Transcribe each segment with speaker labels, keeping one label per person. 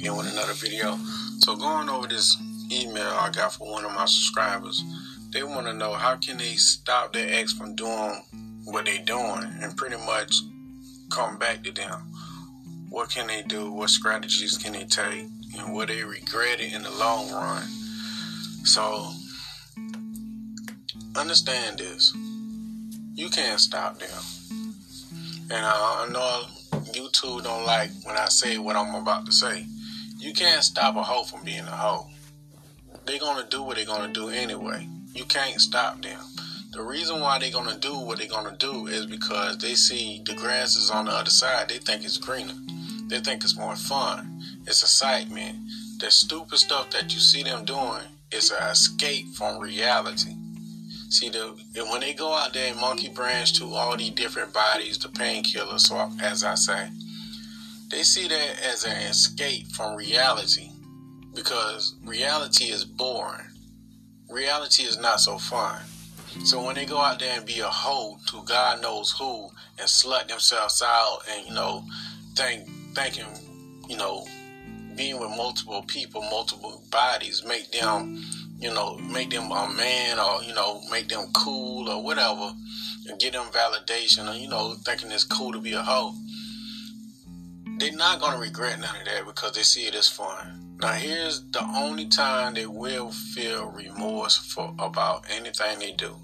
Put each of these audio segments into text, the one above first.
Speaker 1: again with another video. So going over this email I got from one of my subscribers, they want to know how can they stop their ex from doing what they're doing and pretty much come back to them. What can they do? What strategies can they take? And what they regret it in the long run. So understand this. You can't stop them. And I know YouTube don't like when I say what I'm about to say. You can't stop a hoe from being a hoe. They're gonna do what they're gonna do anyway. You can't stop them. The reason why they're gonna do what they're gonna do is because they see the grass is on the other side. They think it's greener. They think it's more fun. It's excitement. The stupid stuff that you see them doing is an escape from reality. See the when they go out there and monkey branch to all these different bodies, the painkillers, so as I say, they see that as an escape from reality because reality is boring. Reality is not so fun. So when they go out there and be a hoe to God knows who and slut themselves out and you know think thinking you know being with multiple people, multiple bodies make them you know, make them a man or, you know, make them cool or whatever and get them validation or, you know, thinking it's cool to be a hoe. They're not going to regret none of that because they see it as fun. Now, here's the only time they will feel remorse for about anything they do.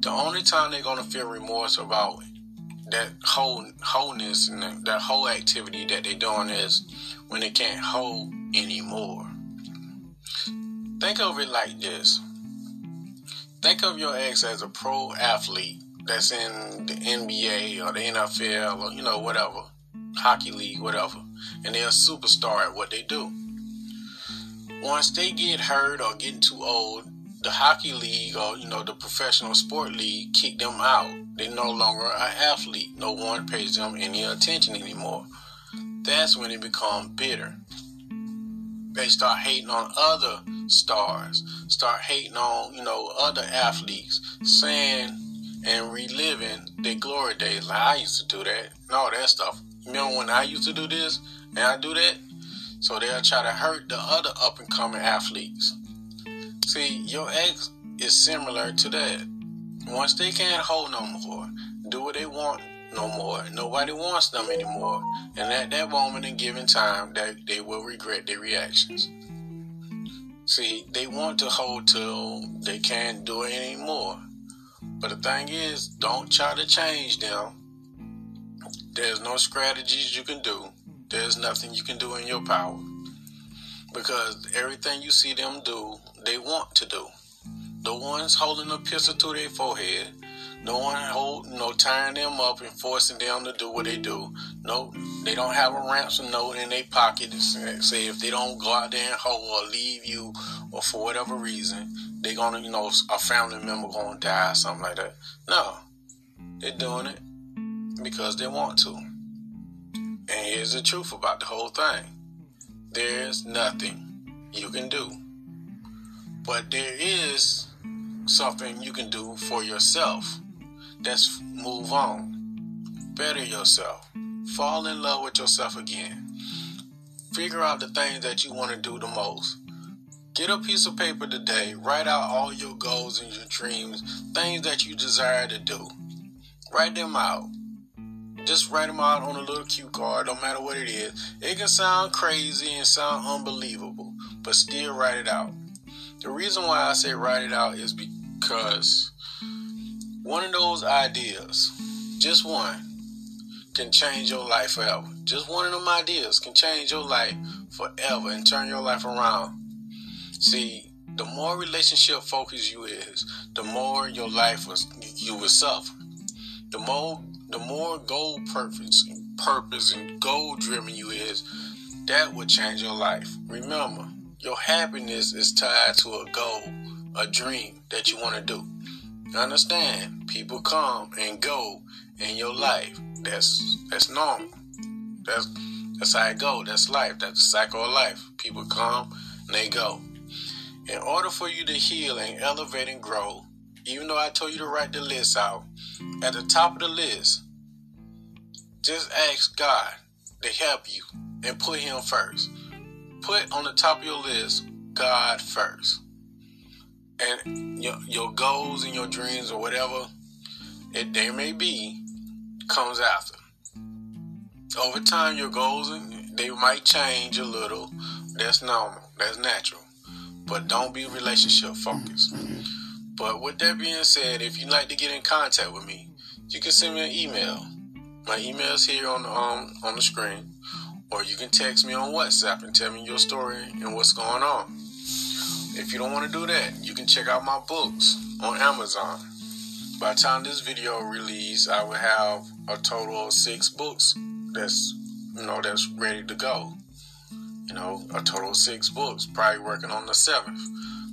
Speaker 1: The only time they're going to feel remorse about that whole wholeness and that whole activity that they're doing is when they can't hold anymore. Think of it like this. Think of your ex as a pro athlete that's in the NBA or the NFL or, you know, whatever, hockey league, whatever, and they're a superstar at what they do. Once they get hurt or getting too old, the hockey league or, you know, the professional sport league kick them out. They're no longer an athlete. No one pays them any attention anymore. That's when they become bitter. They start hating on other stars, start hating on, you know, other athletes, saying and reliving their glory days. Like I used to do that and all that stuff. You remember when I used to do this and I do that? So they'll try to hurt the other up and coming athletes. See, your ex is similar to that. Once they can't hold no more, do what they want no more. Nobody wants them anymore. And at that moment and given time, that they will regret their reactions. See, they want to hold till they can't do it anymore. But the thing is, don't try to change them. There's no strategies you can do. There's nothing you can do in your power. Because everything you see them do, they want to do. The ones holding a pistol to their forehead, no one hold, no tying them up and forcing them to do what they do. No, they don't have a ransom note in their pocket to say if they don't go out there and hold or leave you or for whatever reason, they're gonna, you know, a family member gonna die or something like that. No, they're doing it because they want to. And here's the truth about the whole thing: there's nothing you can do, but there is something you can do for yourself. That's move on, better yourself, fall in love with yourself again. Figure out the things that you want to do the most. Get a piece of paper today, write out all your goals and your dreams, things that you desire to do. Write them out. Just write them out on a little cue card, no matter what it is. It can sound crazy and sound unbelievable, but still write it out. The reason why I say write it out is because one of those ideas, just one, can change your life forever. Just one of them ideas can change your life forever and turn your life around. See, the more relationship focused you is, the more your life was you will suffer. The more the more goal purpose purpose and goal driven you is, that will change your life. Remember, your happiness is tied to a goal, a dream that you want to do. Understand? People come and go in your life. That's that's normal. That's that's how it go. That's life. That's the cycle of life. People come and they go. In order for you to heal and elevate and grow, even though I told you to write the list out, at the top of the list, just ask God to help you and put Him first. Put on the top of your list God first. And your, your goals and your dreams or whatever it they may be comes after. Over time, your goals they might change a little. That's normal. That's natural. But don't be relationship focused. But with that being said, if you'd like to get in contact with me, you can send me an email. My email is here on the, um, on the screen, or you can text me on WhatsApp and tell me your story and what's going on. If you don't want to do that, you can check out my books on Amazon. By the time this video release, I will have a total of six books that's you know that's ready to go. You know, a total of six books. Probably working on the seventh.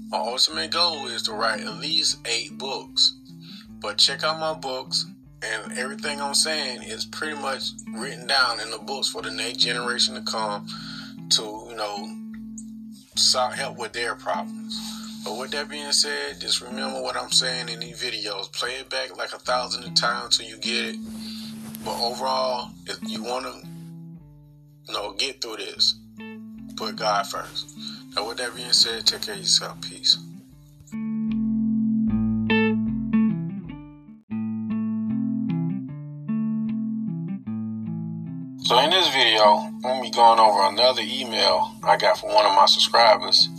Speaker 1: My ultimate goal is to write at least eight books. But check out my books, and everything I'm saying is pretty much written down in the books for the next generation to come to, you know, help with their problems. But with that being said, just remember what I'm saying in these videos. Play it back like a thousand times till you get it. But overall, if you want to, you know, get through this, put God first. Now, with that being said, take care of yourself. Peace. So in this video, I'm going to be going over another email I got from one of my subscribers.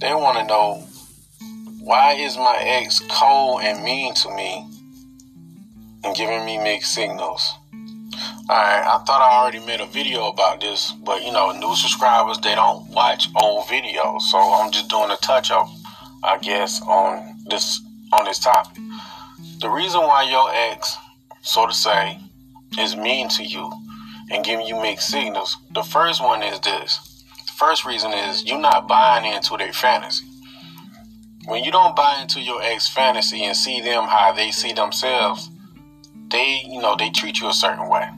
Speaker 1: They want to know why is my ex cold and mean to me and giving me mixed signals? Alright, I thought I already made a video about this, but you know, new subscribers they don't watch old videos, so I'm just doing a touch up, I guess, on this on this topic. The reason why your ex, so to say, is mean to you and giving you mixed signals, the first one is this. First reason is you're not buying into their fantasy. When you don't buy into your ex fantasy and see them how they see themselves, they, you know, they treat you a certain way.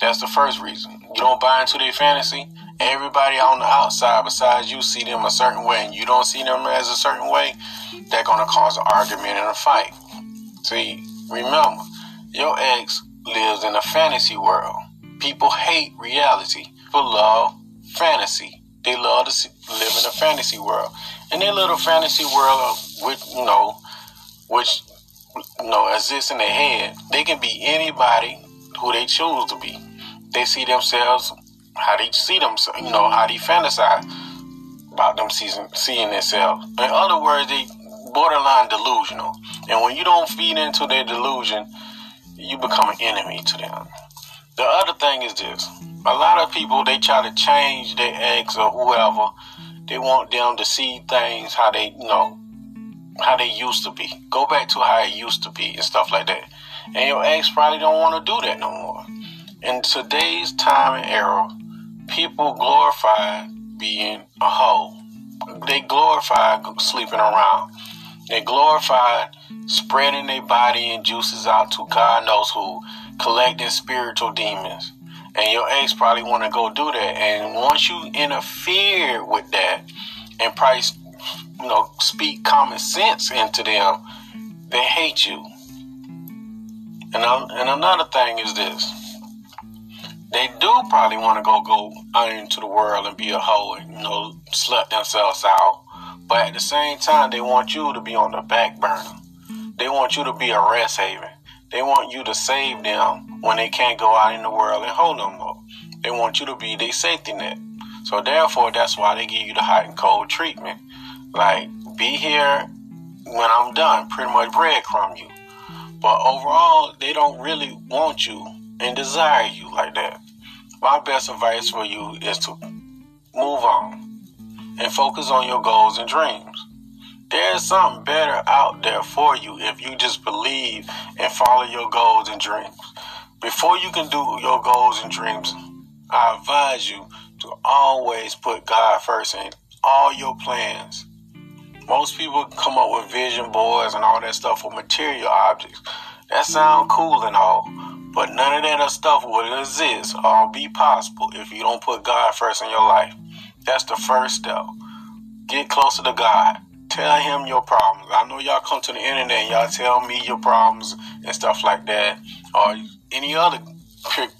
Speaker 1: That's the first reason. You don't buy into their fantasy. Everybody on the outside besides you see them a certain way and you don't see them as a certain way, they're gonna cause an argument and a fight. See, remember, your ex lives in a fantasy world. People hate reality. People love fantasy. They love to live in a fantasy world. In their little fantasy world, with you know, which you know exists in their head, they can be anybody who they choose to be. They see themselves how they see themselves, you know, how they fantasize about them seeing, seeing themselves. In other words, they borderline delusional. And when you don't feed into their delusion, you become an enemy to them. The other thing is this. A lot of people they try to change their ex or whoever. They want them to see things how they you know how they used to be. Go back to how it used to be and stuff like that. And your ex probably don't want to do that no more. In today's time and era, people glorify being a hoe. They glorify sleeping around. They glorify spreading their body and juices out to God knows who collecting spiritual demons. And your ex probably want to go do that. And once you interfere with that and probably, you know, speak common sense into them, they hate you. And, uh, and another thing is this. They do probably want to go go out into the world and be a hoe and, you know, slut themselves out. But at the same time, they want you to be on the back burner. They want you to be a rest haven. They want you to save them when they can't go out in the world and hold no more. They want you to be their safety net. So therefore, that's why they give you the hot and cold treatment. Like, be here when I'm done, pretty much breadcrumb you. But overall, they don't really want you and desire you like that. My best advice for you is to move on and focus on your goals and dreams. There's something better out there for you if you just believe and follow your goals and dreams. Before you can do your goals and dreams, I advise you to always put God first in all your plans. Most people come up with vision boards and all that stuff for material objects. That sounds cool and all, but none of that stuff will exist or be possible if you don't put God first in your life. That's the first step. Get closer to God. Tell him your problems. I know y'all come to the internet and y'all tell me your problems and stuff like that, or any other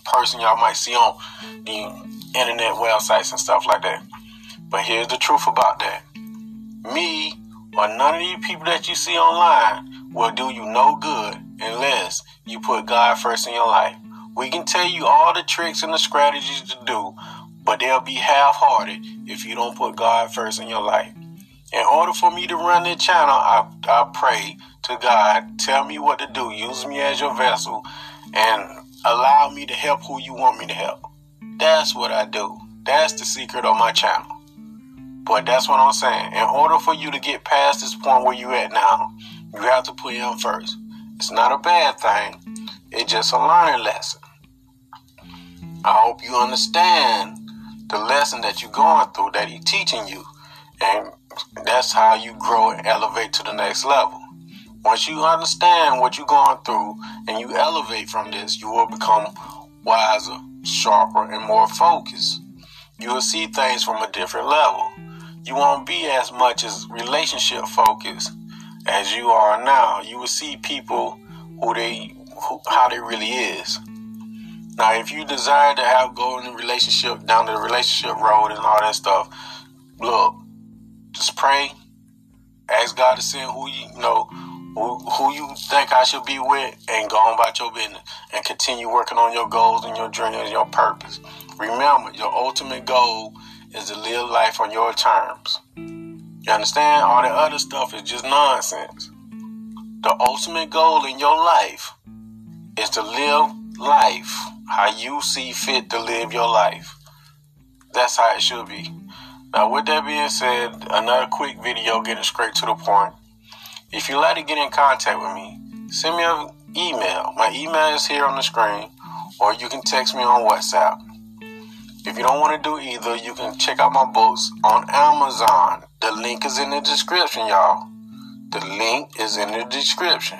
Speaker 1: person y'all might see on the internet websites and stuff like that. But here's the truth about that. Me or none of these people that you see online will do you no good unless you put God first in your life. We can tell you all the tricks and the strategies to do, but they'll be half hearted if you don't put God first in your life. In order for me to run this channel, I, I pray to God, tell me what to do, use me as your vessel, and allow me to help who you want me to help. That's what I do. That's the secret of my channel. But that's what I'm saying. In order for you to get past this point where you at now, you have to put him first. It's not a bad thing. It's just a learning lesson. I hope you understand the lesson that you're going through that he's teaching you. And that's how you grow and elevate to the next level. Once you understand what you're going through and you elevate from this, you will become wiser, sharper, and more focused. You will see things from a different level. You won't be as much as relationship focused as you are now. You will see people who they who, how they really is. Now, if you desire to have go in a relationship down the relationship road and all that stuff, look, just pray, ask God to send who you, know who, who you think I should be with, and go on about your business and continue working on your goals and your dreams and your purpose. Remember, your ultimate goal is to live life on your terms. You understand? All the other stuff is just nonsense. The ultimate goal in your life is to live life how you see fit to live your life. That's how it should be. Now, with that being said, another quick video getting straight to the point. If you'd like to get in contact with me, send me an email. My email is here on the screen, or you can text me on WhatsApp. If you don't want to do either, you can check out my books on Amazon. The link is in the description, y'all. The link is in the description.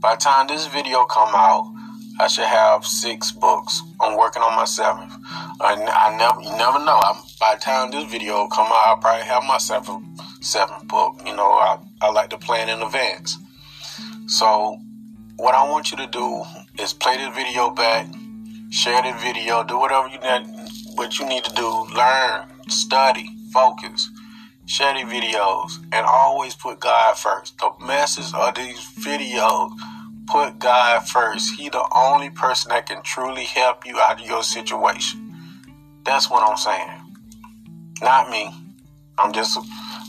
Speaker 1: By the time this video come out, I should have six books. I'm working on my seventh. I, I never, you never know. I'm, by the time this video come out, I'll probably have my seventh, seventh book. You know, I, I like to plan in advance. So, what I want you to do is play this video back, share the video, do whatever you need, what you need to do. Learn, study, focus, share the videos, and always put God first. The message of these videos put God first. He the only person that can truly help you out of your situation. That's what I'm saying. Not me. I'm just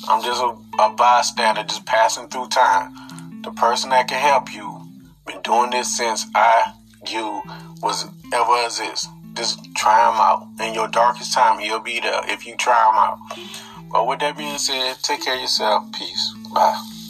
Speaker 1: I'm just a, a bystander just passing through time. The person that can help you been doing this since I you was ever exist. Just try him out. In your darkest time, he'll be there if you try him out. But with that being said, take care of yourself. Peace. Bye.